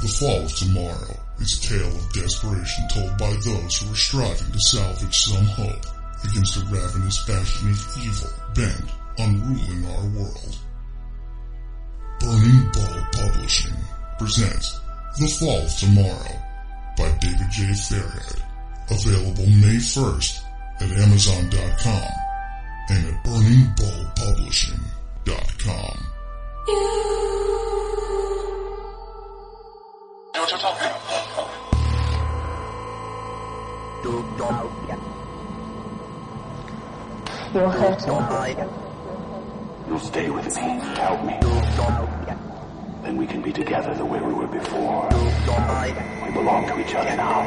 The Fall of Tomorrow is a tale of desperation told by those who are striving to salvage some hope against a ravenous bastion of evil bent on ruling our world. Burning Bull Publishing presents The Fall of Tomorrow by David J. Fairhead. Available May 1st at Amazon.com and at BurningBullPublishing.com. You're hurting. You'll stay with me, help me. Then we can be together the way we were before. We belong to each other now.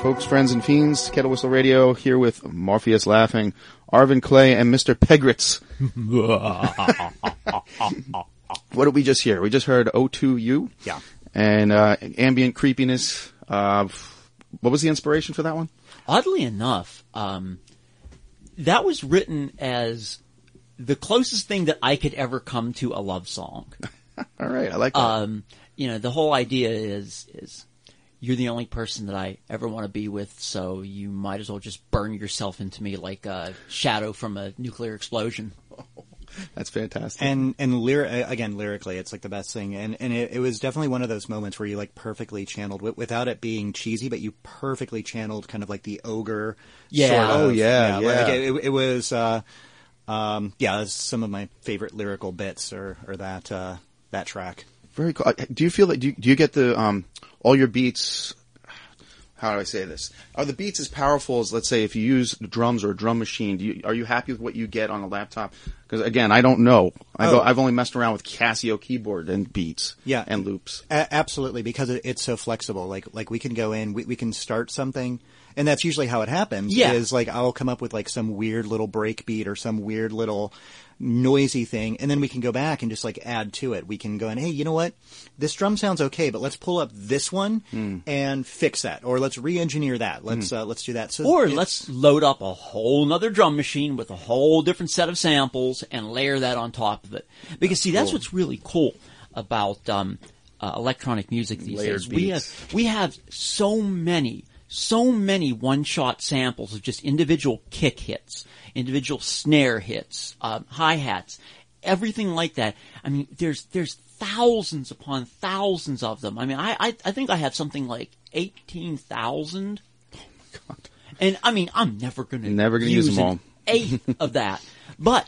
Folks, friends, and fiends. Kettle Whistle Radio here with Morpheus Laughing, Arvin Clay, and Mr. Pegritz. *laughs* what did we just hear? We just heard O2U. Yeah. And uh, ambient creepiness. Uh, what was the inspiration for that one? Oddly enough, um, that was written as the closest thing that I could ever come to a love song. *laughs* All right, I like that. Um, you know, the whole idea is is you're the only person that I ever want to be with, so you might as well just burn yourself into me like a shadow from a nuclear explosion. *laughs* That's fantastic. And and lyri- again, lyrically, it's like the best thing. And and it, it was definitely one of those moments where you like perfectly channeled without it being cheesy, but you perfectly channeled kind of like the ogre. Yeah. Sort of, Oh, yeah, like, yeah. it, it was. Uh, um, yeah, it's some of my favorite lyrical bits or or that uh, that track. Very cool. Do you feel that? Do you, do you get the um all your beats? How do I say this? Are the beats as powerful as, let's say, if you use drums or a drum machine? Do you, are you happy with what you get on a laptop? Because again, I don't know. I go, Oh. I've only messed around with Casio keyboard and beats. Yeah. and loops. A- absolutely, because it, it's so flexible. Like like we can go in, we, we can start something, and that's usually how it happens. Yeah. is like I'll come up with like some weird little break beat or some weird little noisy thing, and then we can go back and just like add to it. We can go and hey, you know what? This drum sounds okay, but let's pull up this one and fix that, or let's re-engineer that. Let's uh, let's do that. So Or let's load up a whole nother drum machine with a whole different set of samples and layer that on top of it. Because see, that's cool. what's really cool about um, uh, electronic music these Layered days. We have we have so many, so many one-shot samples of just individual kick hits, individual snare hits, um, hi hats, everything like that. I mean, there's there's thousands upon thousands of them. I mean, I I, I think I have something like eighteen thousand. Oh my God. And I mean, I'm never going to Never gonna use them all. eighth *laughs* of that, but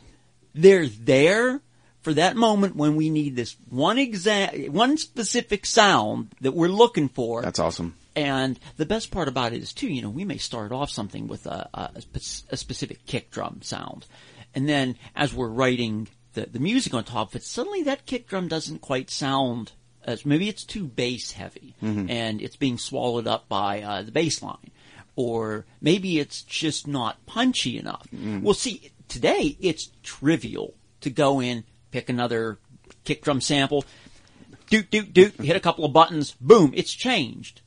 they're there for that moment when we need this one exact, one specific sound that we're looking for. That's awesome. And the best part about it is too, you know, we may start off something with a, a, a specific kick drum sound. And then as we're writing the, the music on top of it, suddenly that kick drum doesn't quite sound as, maybe it's too bass heavy and it's being swallowed up by uh, the bass line. Or maybe it's just not punchy enough. Well see, today it's trivial to go in, pick another kick drum sample, doot doot doot, hit a couple of buttons, boom, it's changed.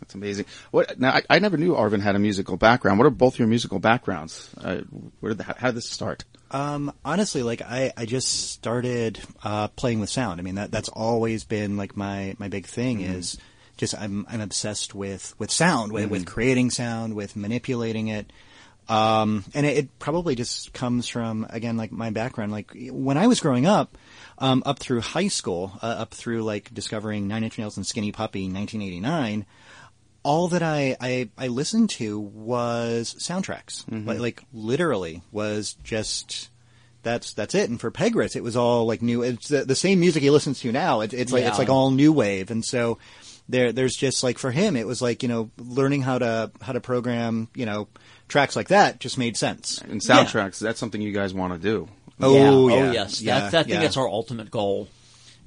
That's amazing. What? Now, I, I never knew Arvin had a musical background. What are both your musical backgrounds? Uh, where did the, how did this start? Um, honestly, like I, I just started uh, playing with sound. I mean, that that's always been like my my big thing is just I'm I'm obsessed with with sound, with, with creating sound, with manipulating it. Um, and it, it probably just comes from again like my background. Like when I was growing up, um, up through high school, uh, up through like discovering Nine Inch Nails and Skinny Puppy, in 1989 all that I, I, I listened to was soundtracks. Mm-hmm. Like, like literally was just that's that's it. And for Pegritz, it was all like new. It's the, the same music he listens to now. It, it's like it's like all new wave. And so there there's just like for him, it was like you know learning how to how to program you know tracks like that just made sense. And soundtracks, that's something you guys want to do. Oh, yeah. Oh, yeah. Oh yes. Yeah, That's, I think yeah. that's our ultimate goal.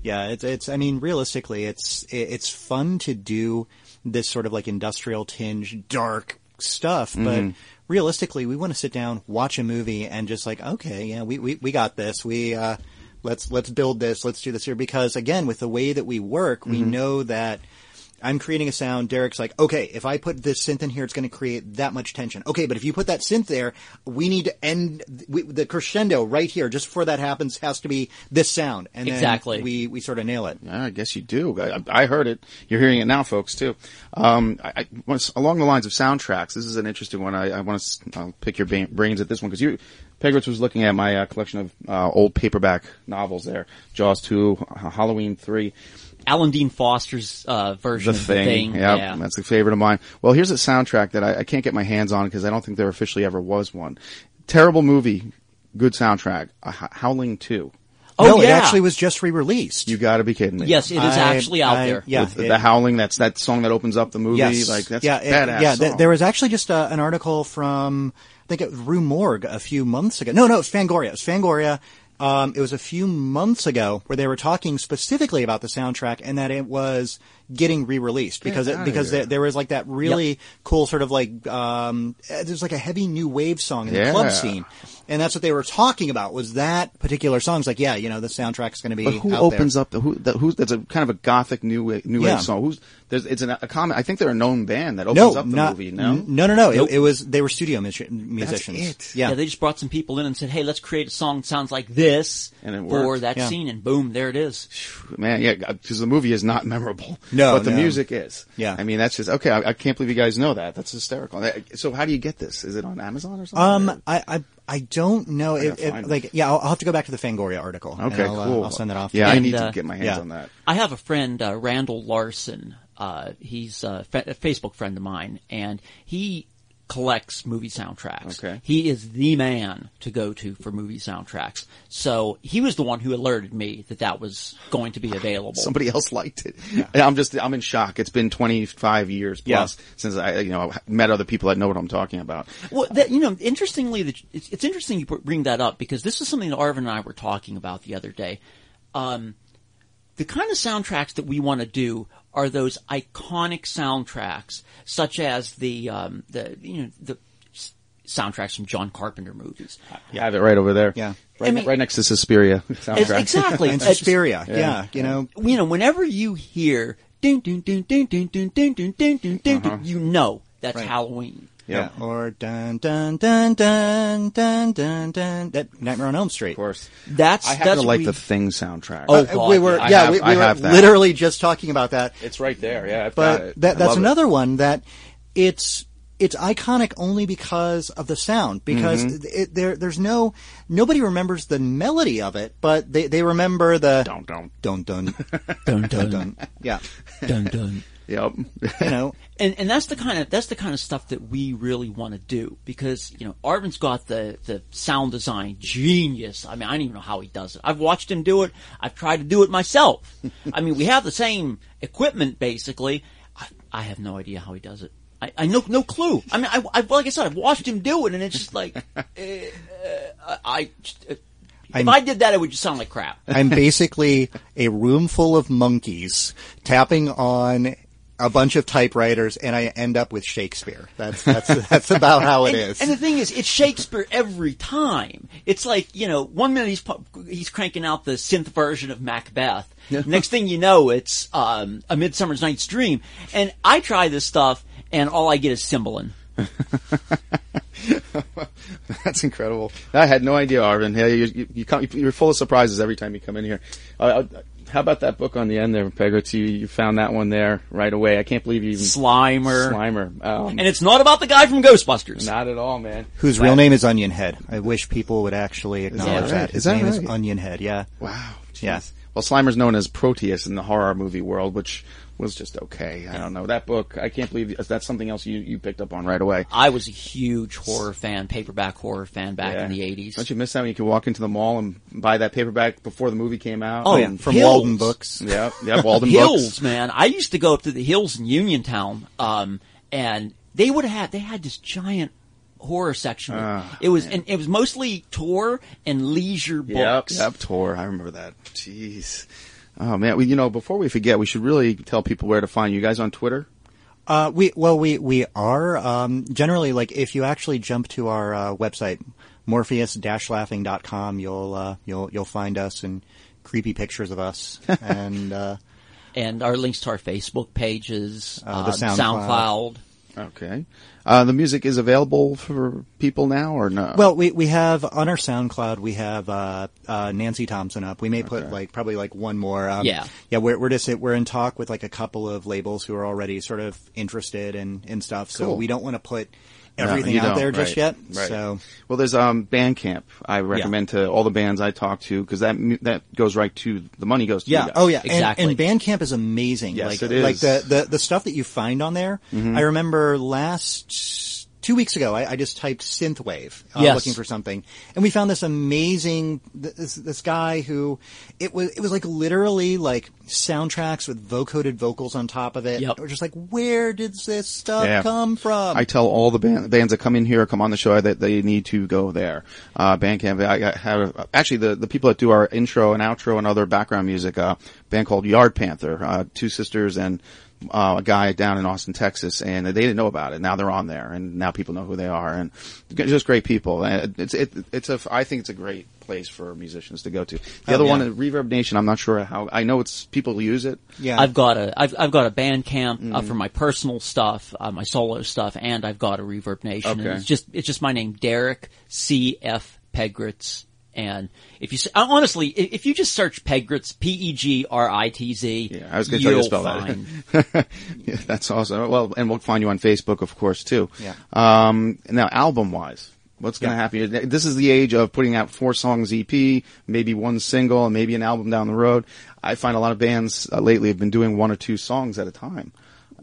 Yeah, it's it's. I mean, realistically, it's it, it's fun to do this sort of like industrial tinge, dark stuff, but realistically, we want to sit down, watch a movie, and just like, okay, yeah, we we, we got this. We uh, let's let's build this. Let's do this here because again, with the way that we work, we know that. I'm creating a sound. Derek's like, okay, if I put this synth in here, it's going to create that much tension. Okay, but if you put that synth there, we need to end we, the crescendo right here. Just before that happens, has to be this sound, and then Exactly. we we sort of nail it. Yeah, I guess you do. I, I heard it. You're hearing it now, folks, too. Um, I, I, along the lines of soundtracks, this is an interesting one. I, I want to I'll pick your brains at this one because you, Pegritz was looking at my uh, collection of uh, old paperback novels there. Jaws 2, H- Halloween 3. Alan Dean Foster's uh, version The of thing. the thing. Yep, yeah. that's a favorite of mine. Well, here's a soundtrack that I, I can't get my hands on because I don't think there officially ever was one. Terrible movie, good soundtrack. Uh, Howling 2. Oh no, it actually was just re-released. You gotta be kidding me. yes, it is I- actually out I- there. yeah. With the, it- the howling, that's that song that opens up the movie. Yes. Like that's yeah, a it- badass yeah. th- there was actually just uh, an article from I think it was Rue Morgue a few months ago. No, no, it was Fangoria. It was Fangoria. Um, it was a few months ago where they were talking specifically about the soundtrack and that it was getting re-released because it, because there, there was like that really cool sort of like um, uh, there's like a heavy new wave song in the Yeah. club scene, and that's what they were talking about was that particular song. It's like yeah, you know the soundtrack's going to be. But who out opens there. up? Who? The, who's? That's a kind of a gothic new wave, new Yeah. wave song. Who's? There's. It's an, a common. I think they're a known band that opens No, up the not, movie. No. n- no, no, no. Nope. It, it was they were studio mus- musicians. it. Yeah. they just brought some people in and said, "Hey, let's create a song that sounds like this And it for that Yeah. scene," and boom, there it is. Man, yeah, because the movie is not *laughs* memorable. No, but the no. music is. Yeah. I mean, that's just okay. I, I can't believe you guys know that. That's hysterical. So, how do you get this? Is it on Amazon or something? Um, I, I, I don't know. I if, if, like, yeah, I'll, I'll have to go back to the Fangoria article. Okay, I'll, uh, cool. I'll send that off. Yeah, I need uh, to get my hands yeah. on that. I have a friend, uh, Randall Larson. Uh, he's a, fa- a Facebook friend of mine, and he collects movie soundtracks. Okay. He is the man to go to for movie soundtracks. So he was the one who alerted me that that was going to be available. Somebody else liked it. And I'm just, I'm in shock. It's been 25 years Yeah. plus since I, you know, met other people that know what I'm talking about. Well, that, you know, interestingly, that it's, it's interesting you bring that up because this is something that Arvin and I were talking about the other day. Um, the kind of soundtracks that we want to do are those iconic soundtracks, such as the um, the you know the soundtracks from John Carpenter movies. Yeah, I have it right over there. Yeah. Right, I mean- right next to Suspiria soundtrack. Exactly, And Suspiria, Yeah. yeah. you know, you know, whenever you hear ding ding ding ding ding ding ding ding ding ding ding, Uh-huh. you know that's Right. Halloween. Yeah. yeah. Or dun dun dun dun dun dun dun. That Nightmare on Elm Street. Of course. That's I happen that's to like we- the Thing soundtrack. Oh, Uh, God, we were, yeah. Yeah, have- we, we were literally just talking about that. It's right there. Yeah, I've got But it. that, that's love it. another one that it's it's iconic only because of the sound. Because Mm-hmm. it, there there's no nobody remembers the melody of it, but they they remember the Don't, don't. dun dun *laughs* dun dun dun dun. Yeah, dun dun. Yep. you know. and and that's the kind of that's the kind of stuff that we really want to do because you know Arvin's got the the sound design genius. I mean, I don't even know how he does it. I've watched him do it. I've tried to do it myself. *laughs* I mean, we have the same equipment basically. I, I have no idea how he does it. I, I no no clue. I mean, I, I like I said, I've watched him do it, and it's just like uh, *laughs* uh, I. Uh, if I'm- I did that, it would just sound like crap. I'm *laughs* basically a room full of monkeys tapping on a bunch of typewriters, and I end up with Shakespeare. That's that's *laughs* that's about how it and, is. And the thing is, it's Shakespeare every time. It's like you know, one minute he's he's cranking out the synth version of Macbeth. Next thing you know, it's um, a Midsummer's Night's Dream. And I try this stuff, and all I get is Cymbeline. *laughs* That's incredible. I had no idea, Arvin. Yeah, you, you, you come, you're full of surprises every time you come in here. Uh, how about that book on the end there, Pegritz? You, you found that one there right away. I can't believe you even Slimer. Slimer. Um, And it's not about the guy from Ghostbusters. not at all, man. Whose real name is Onion Head. I wish people would actually acknowledge that, right? that. Is His that name is? Onion Head. Yeah. Wow. Yeah. jeez. Well, Slimer's known as Proteus in the horror movie world, which was just okay. I don't know that book. I can't believe that's something else you, you picked up on right away. I was a huge horror fan, paperback horror fan back Yeah. in the 80s. Don't you miss that when you could walk into the mall and buy that paperback before the movie came out? Oh, And- From Hills. Walden Books. *laughs* yeah, yeah, Walden hills, books. man. I used to go up to the hills in Uniontown, um, and they would have they had this giant horror section. Ah, it was and it was mostly Tor and leisure Yep, books. yep, Tor. I remember that. Jeez. Oh man, we, you know, before we forget, we should really tell people where to find you guys on Twitter. Uh, we well we we are um, generally like if you actually jump to our uh, website morpheus-laughing.com you'll uh, you'll you'll find us and creepy pictures of us *laughs* and uh, And our links to our Facebook pages, Uh, the uh, SoundCloud. SoundCloud. Okay. Uh, the music is available for people now or no? well we we have on our SoundCloud we have uh, uh, Nancy Thompson up we may put like probably like one more um, Yeah. yeah we're we're just we're in talk with like a couple of labels who are already sort of interested in in stuff so Cool. we don't want to put No, everything you out there just right, yet right. so well, there's um Bandcamp. I recommend to all the bands I talk to because that that goes right to the money goes to Yeah. you guys. Oh, yeah. And- Exactly. And, Bandcamp is amazing. Yes, like, it is. Like the, the the stuff that you find on there. Mhm. I remember last two weeks ago, I, I just typed synthwave, uh, Yes. looking for something, and we found this amazing this this guy who it was it was like literally like soundtracks with vocoded vocals on top of it. Yep. We're just like, where did this stuff Yeah. come from? I tell all the band, bands that come in here, come on the show, that they need to go there. Uh, Bandcamp. I I have actually the the people that do our intro and outro and other background music. Uh, band called Yard Panther. Uh, two sisters and uh, a guy down in Austin, Texas, and they didn't know about it. Now they're on there, and now people know who they are, and just great people. And it's it, it's a I think it's a great place for musicians to go to. The Oh, other yeah. one, Reverb Nation. I'm not sure how. I know it's people use it. Yeah, I've got a I've I've got a band camp uh, Mhm. for my personal stuff, uh, my solo stuff, and I've got a Reverb Nation. And Okay. it's just it's just my name, Derek C F Pegritz. And if you s- uh, honestly, if you just search Pegritz, P E G R I T Z, Yeah, I was going to tell you to spell find. that. *laughs* yeah, that's awesome. Well, and we'll find you on Facebook, of course, too. Yeah. Um, now, album-wise, what's going to Yeah. happen? This is the age of putting out four songs EP, maybe one single, and maybe an album down the road. I find a lot of bands uh, lately have been doing one or two songs at a time,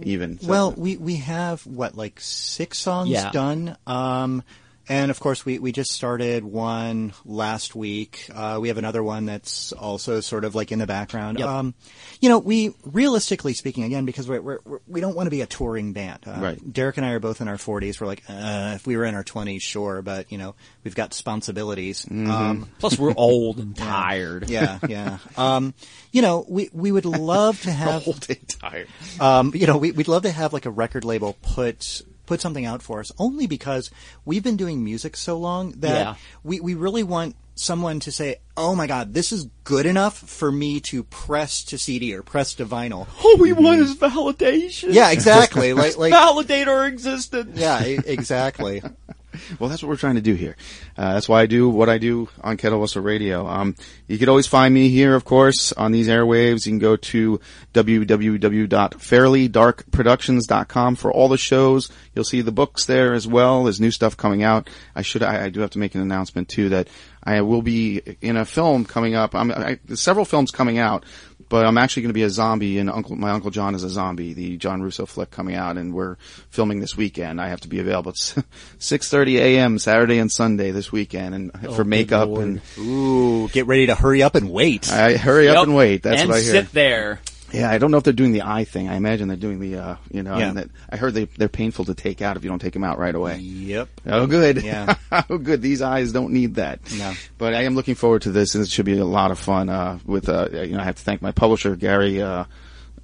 even. So- Well, we we have what like six songs Yeah. done. Um, and of course, we we just started one last week. Uh, we have another one that's also sort of like in the background. Yep. Um, you know, we realistically speaking, again, because we're, we're, we're we don't want to be a touring band. Uh, Right. Derek and I are both in our forties. We're like, uh, if we were in our twenties, sure, but you know, we've got responsibilities. Mhm. Um, Plus, we're *laughs* old and tired. Yeah, yeah. Um, you know, we we would love to *laughs* have old and tired. um, you know, we, we'd love to have like a record label put put something out for us, only because we've been doing music so long that Yeah. we we really want someone to say, "Oh my God, this is good enough for me to press to CD or press to vinyl." All we mm-hmm. want is validation. Yeah, exactly. like like *laughs* validate our existence. yeah, exactly. *laughs* *laughs* Well, that's what we're trying to do here. Uh, that's why I do what I do on Kettle Whistle Radio. Um, you could always find me here, of course, on these airwaves. You can go to www.fairlydarkproductions.com for all the shows. You'll see the books there as well. There's new stuff coming out. I should, I, I do have to make an announcement too that I will be in a film coming up. I'm, I, several films coming out. But I'm actually going to be a zombie, and Uncle my Uncle John is a zombie. The John Russo flick coming out, and we're filming this weekend. I have to be available. It's *laughs* 6:30 a.m. Saturday and Sunday this weekend, and Oh, for makeup and Ooh, get ready to hurry up and wait. I hurry Yep. up and wait. That's and what I hear. sit there. Yeah, I don't know if they're doing the eye thing. I imagine they're doing the, uh, you know, Yeah. and that, I heard they, they're painful to take out if you don't take them out right away. Yep. Oh, good. Yeah. *laughs* oh, good. These eyes don't need that. No. But I am looking forward to this, and it should be a lot of fun. Uh, with, uh, you know, I have to thank my publisher, Gary, uh,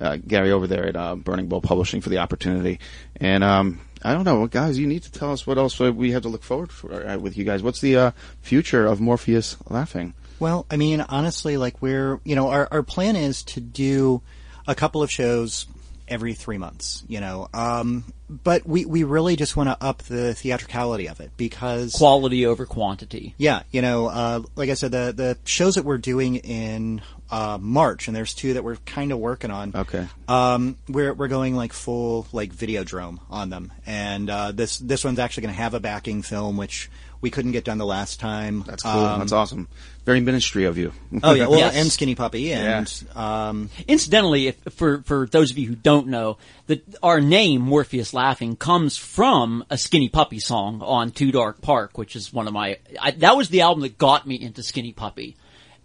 uh, Gary over there at uh, Burning Bull Publishing for the opportunity. And um, I don't know, guys. You need to tell us what else we have to look forward for uh, with you guys. What's the uh, future of Morpheus Laughing? Well, I mean, honestly, like we're, you know, our, our plan is to do a couple of shows every three months, you know, um, but we, we really just want to up the theatricality of it because Quality over quantity. yeah, you know, uh, like I said, the, the shows that we're doing in, uh, March, and there's two that we're kind of working on. Okay. Um, we're, we're going like full, like Videodrome on them. And, uh, this, this one's actually going to have a backing film, which we couldn't get done the last time. That's cool. Um, That's awesome. Very ministry of you. Oh yeah, well, Yes. and Skinny Puppy, and um, Incidentally, if, for for those of you who don't know, that our name Morpheus Laughing comes from a Skinny Puppy song on Too Dark Park, which is one of my I, that was the album that got me into Skinny Puppy,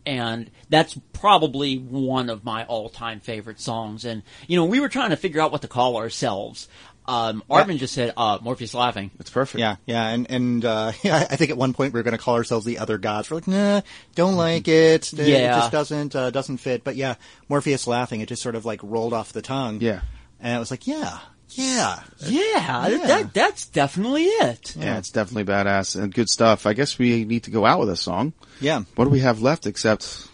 and that's probably one of my all time favorite songs. And you know, we were trying to figure out what to call ourselves. Um, Arvin just said uh, Morpheus Laughing. It's perfect. yeah, yeah, and and uh, *laughs* yeah, I think at one point we were going to call ourselves the Other Gods. We're like, nah, don't like it. It Yeah. just doesn't uh, doesn't fit. But yeah, Morpheus laughing, it just sort of like rolled off the tongue. Yeah. and it was like, yeah, yeah, Yeah, Yeah. that that's definitely it. Yeah, it's definitely badass and good stuff. I guess we need to go out with a song. yeah. What do we have left except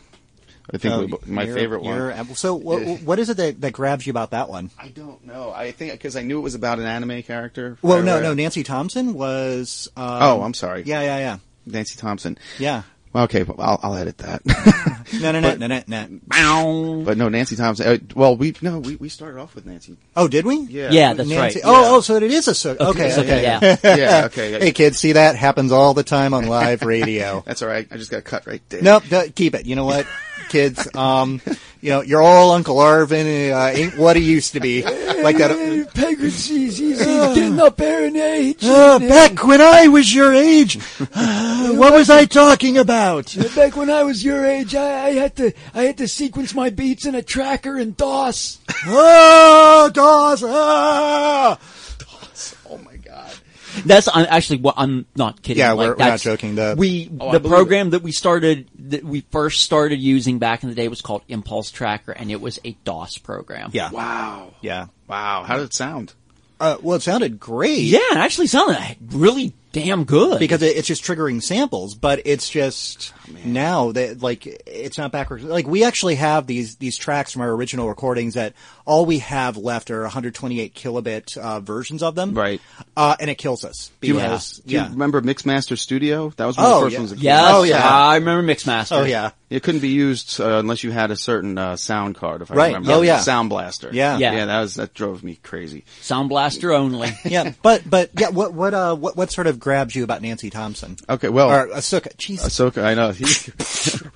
I think Oh, we, my favorite one. So, what, what is it that, that grabs you about that one? I don't know. I think because I knew it was about an anime character. Well, right no, away. no. Nancy Thompson was. Um, Oh, I'm sorry. Yeah, yeah, yeah, Nancy Thompson. yeah. Okay, well, I'll, I'll edit that. *laughs* No, no, no, no, no, no. Bow. but no, Nancy Thompson. Uh, well, we no, we, we started off with Nancy. Oh, did we? Yeah. Yeah, that's Nancy- right. Oh, oh, so it is a so. Okay, it's okay, okay, yeah. *laughs* Yeah, okay. *laughs* hey, kids, see that happens all the time on live radio. That's all right. I just got cut right there. nope, d- keep it. You know what? Kids. Um, you know, your old Uncle Arvin uh, ain't what he used to be. Like that. Pegritz, he's, he's getting up there in age. Uh, back when I was your age, *laughs* uh, what was I talking about? Back when I was your age, I, I had to I had to sequence my beats in a tracker in DOS. Oh, DOS! Ah! My god. That's I'm actually what I'm not kidding. Yeah, like, we're- we're not joking. The- we Oh, the believe program that we started that we first started using back in the day was called Impulse Tracker, and it was a DOS program. Yeah. Wow. Yeah. Wow. How did it sound? Uh, well, it sounded great. Yeah, it actually sounded really damn good because it, it's just triggering samples, but it's just now that like it's not backwards. Like we actually have these these tracks from our original recordings that all we have left are 128 kilobit uh, versions of them, right? Uh, and it kills us Do you, because do you remember Mixmaster Studio? That was one Oh, of the first yeah. ones. That came Yes. Oh, yeah. I remember Mixmaster. Oh, yeah. It couldn't be used uh, unless you had a certain uh, sound card. If I Right. remember, Oh, yeah. Sound Blaster. Yeah. Yeah. yeah. That was that drove me crazy. Sound Blaster only. *laughs* yeah, but but yeah, what what uh what what sort of grabs you about Nancy Thompson? Okay, well, or Ahsoka. Jeez, Ahsoka. I know.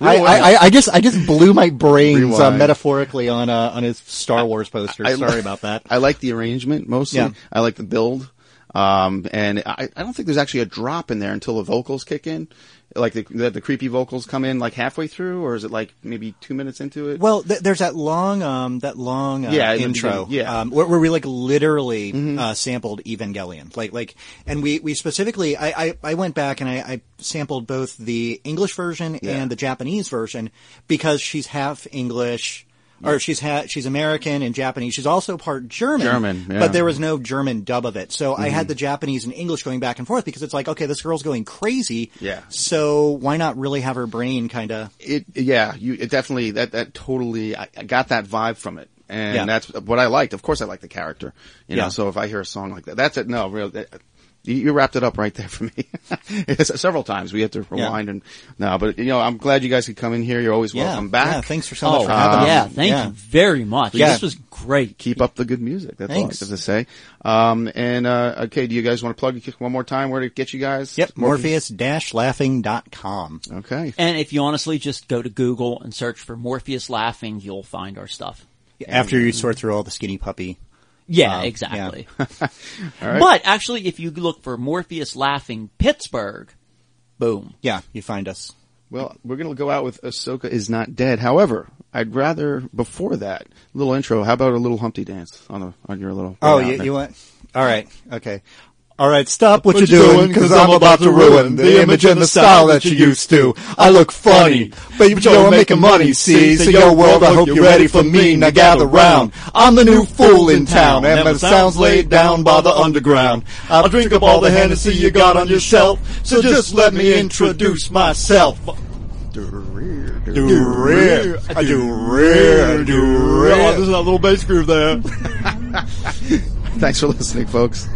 *laughs* I, I, I- I just I just blew my brains uh, metaphorically on uh, on his Star Wars poster. I- Sorry about that. I like the arrangement mostly. Yeah. I like the build. Um, and I, I don't think there's actually a drop in there until the vocals kick in. Like the, the the creepy vocals come in like halfway through, or is it like maybe two minutes into it? Well, th- there's that long, um, that long uh, Yeah, intro, yeah. Mm-hmm. um, where, where we like literally uh, sampled Evangelion, like like, and we we specifically, I I, I went back and I, I sampled both the English version Yeah. and the Japanese version because she's half English. Or she's ha- she's American and Japanese. She's also part German. German, yeah. But there was no German dub of it. So I Mhm. had the Japanese and English going back and forth because it's like, okay, this girl's going crazy. Yeah. So why not really have her brain kind of it yeah you it definitely that that totally I, I got that vibe from it and Yeah. that's what I liked of course I like the character you Yeah. know so if I hear a song like that that's it no real you, you wrapped it up right there for me *laughs* several times we had to Yeah. rewind and no but you know I'm glad you guys could come in here you're always Yeah. welcome back Yeah, thanks for so much Oh, for having us. yeah, thank Yeah. you very much. Yeah. This was great. keep up the good music that's Thanks. all I have to say um and uh okay do you guys want to plug one more time where to get you guys Yep, Morpheus-laughing.com. okay And if you honestly just go to Google and search for Morpheus laughing, you'll find our stuff. After you sort through all the skinny puppy. Yeah, Um, exactly. *laughs* all right But actually, if you look for Morpheus laughing Pittsburgh, boom. Yeah, you find us. Well, we're going to go out with Ahsoka is not dead. However, I'd rather before that little intro. How about a little Humpty dance on the on your little? Oh, you, there? you want? All right, okay. All right, stop what, What you're you doing, because 'cause I'm about to ruin the image and the style that you used to. I look funny, but you know I'm making money, see? So yo world, I hope you're ready for me, now gather round. I'm the new fool in town, and my sound's laid down by the underground. I'll drink up all the Hennessy you got on your shelf, so just let me introduce myself. Do rear, I do rear, do rear. Oh, there's that little bass groove there. *laughs* Thanks for listening, folks.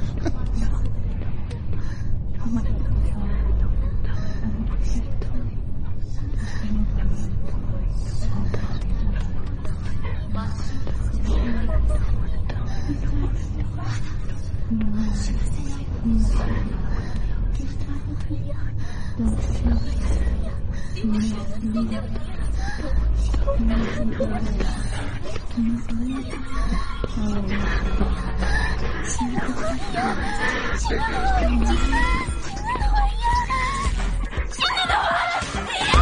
亲爱的，我爱你。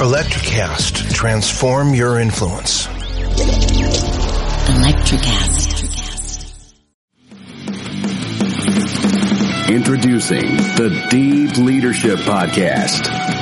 Electricast. Transform your influence. Electricast. Introducing the Deep Leadership Podcast.